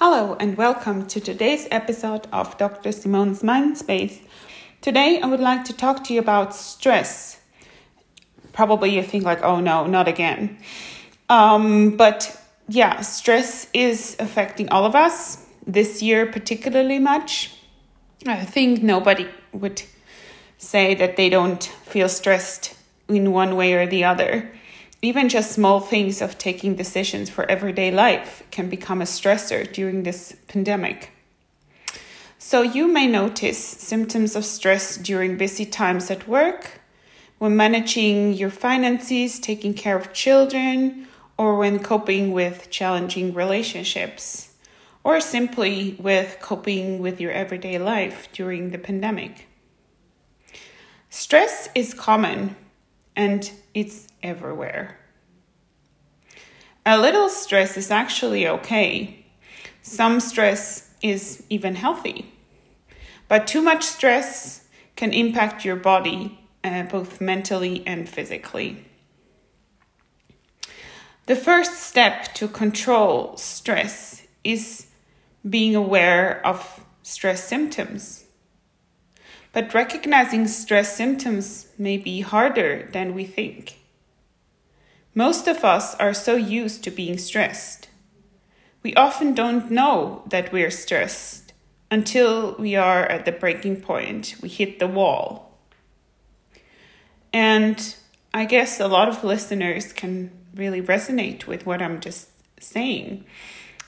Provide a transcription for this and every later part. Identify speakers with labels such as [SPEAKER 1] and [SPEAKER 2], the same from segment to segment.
[SPEAKER 1] Hello, and welcome to today's episode of Dr. Simone's Mind Space. Today, I would like to talk to you about stress. Probably you think, like, oh no, not again. Um, but yeah, stress is affecting all of us this year, particularly much. I think nobody would say that they don't feel stressed in one way or the other. Even just small things of taking decisions for everyday life can become a stressor during this pandemic. So, you may notice symptoms of stress during busy times at work, when managing your finances, taking care of children, or when coping with challenging relationships, or simply with coping with your everyday life during the pandemic. Stress is common and it's everywhere. A little stress is actually okay. Some stress is even healthy. But too much stress can impact your body uh, both mentally and physically. The first step to control stress is being aware of stress symptoms. But recognizing stress symptoms may be harder than we think. Most of us are so used to being stressed. We often don't know that we're stressed until we are at the breaking point, we hit the wall. And I guess a lot of listeners can really resonate with what I'm just saying,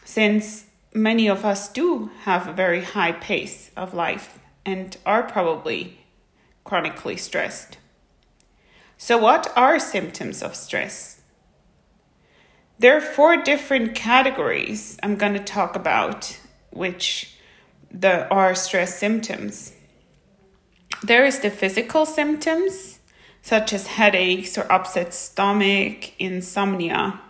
[SPEAKER 1] since many of us do have a very high pace of life and are probably chronically stressed. So, what are symptoms of stress? There are four different categories I'm going to talk about, which the, are stress symptoms. There is the physical symptoms, such as headaches or upset stomach, insomnia.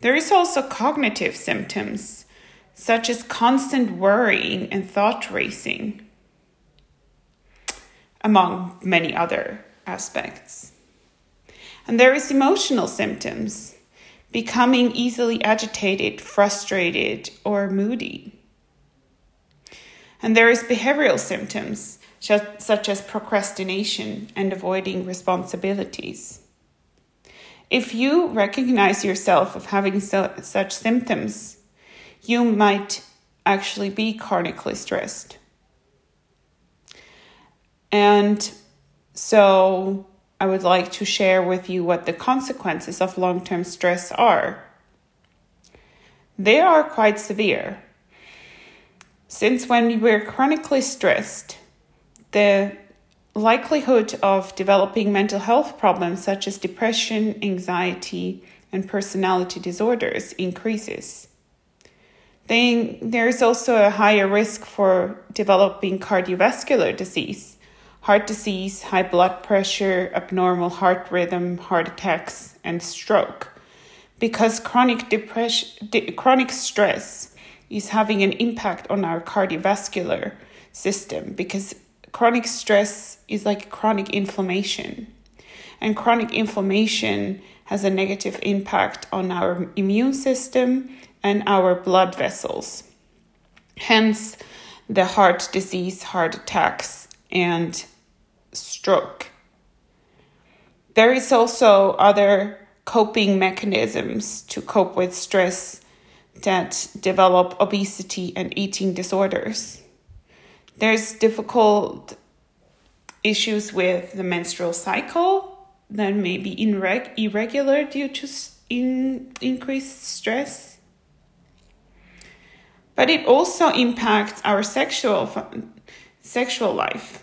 [SPEAKER 1] There is also cognitive symptoms, such as constant worrying and thought racing, among many other aspects. And there is emotional symptoms, becoming easily agitated, frustrated, or moody. And there is behavioral symptoms, such as procrastination and avoiding responsibilities. If you recognize yourself of having so, such symptoms, you might actually be chronically stressed. And so I would like to share with you what the consequences of long term stress are. They are quite severe. Since when we're chronically stressed, the likelihood of developing mental health problems such as depression, anxiety, and personality disorders increases. Then there's also a higher risk for developing cardiovascular disease, heart disease, high blood pressure, abnormal heart rhythm, heart attacks, and stroke. Because chronic depression, de- chronic stress is having an impact on our cardiovascular system because chronic stress is like chronic inflammation. And chronic inflammation has a negative impact on our immune system and our blood vessels. Hence, the heart disease, heart attacks, and stroke. There is also other coping mechanisms to cope with stress that develop obesity and eating disorders. There's difficult issues with the menstrual cycle that may be irregular due to in, increased stress but it also impacts our sexual sexual life.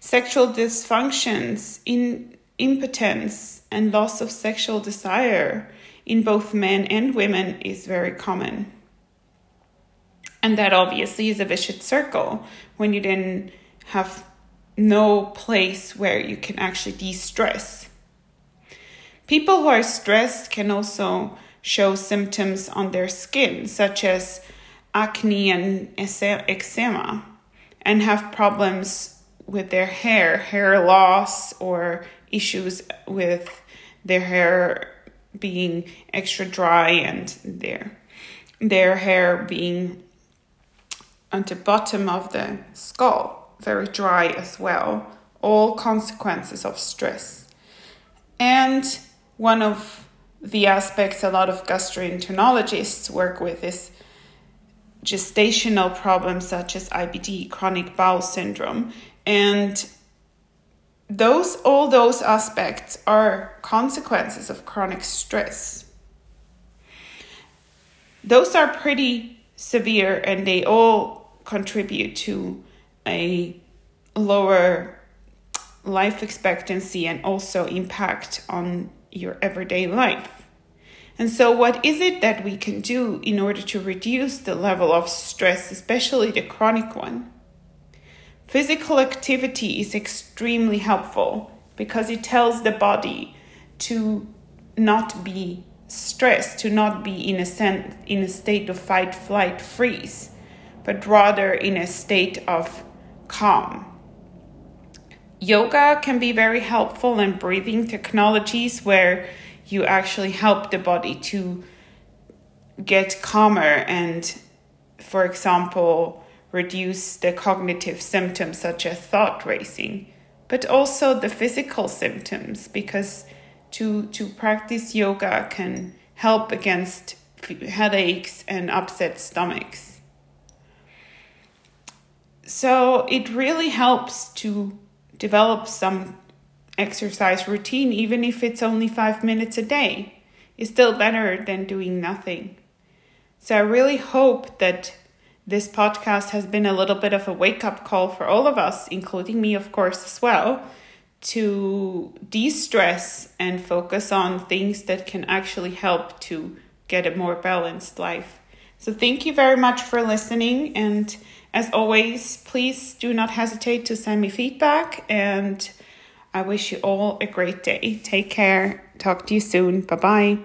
[SPEAKER 1] Sexual dysfunctions, in impotence, and loss of sexual desire in both men and women is very common. And that obviously is a vicious circle when you then have no place where you can actually de stress. People who are stressed can also show symptoms on their skin, such as acne and eczema and have problems with their hair, hair loss, or issues with their hair being extra dry and their their hair being on the bottom of the skull, very dry as well, all consequences of stress. And one of the aspects a lot of gastroenterologists work with is gastrointestinal problems such as IBD, chronic bowel syndrome, and those all those aspects are consequences of chronic stress. Those are pretty severe and they all contribute to a lower life expectancy and also impact on your everyday life. And so, what is it that we can do in order to reduce the level of stress, especially the chronic one? Physical activity is extremely helpful because it tells the body to not be stressed, to not be in a, sen- in a state of fight, flight, freeze, but rather in a state of calm. Yoga can be very helpful in breathing technologies where you actually help the body to get calmer and, for example, reduce the cognitive symptoms such as thought racing, but also the physical symptoms because to, to practice yoga can help against headaches and upset stomachs. So it really helps to develop some exercise routine, even if it's only five minutes a day. It's still better than doing nothing. So I really hope that this podcast has been a little bit of a wake up call for all of us, including me, of course, as well, to de stress and focus on things that can actually help to get a more balanced life. So, thank you very much for listening. And as always, please do not hesitate to send me feedback. And I wish you all a great day. Take care. Talk to you soon. Bye bye.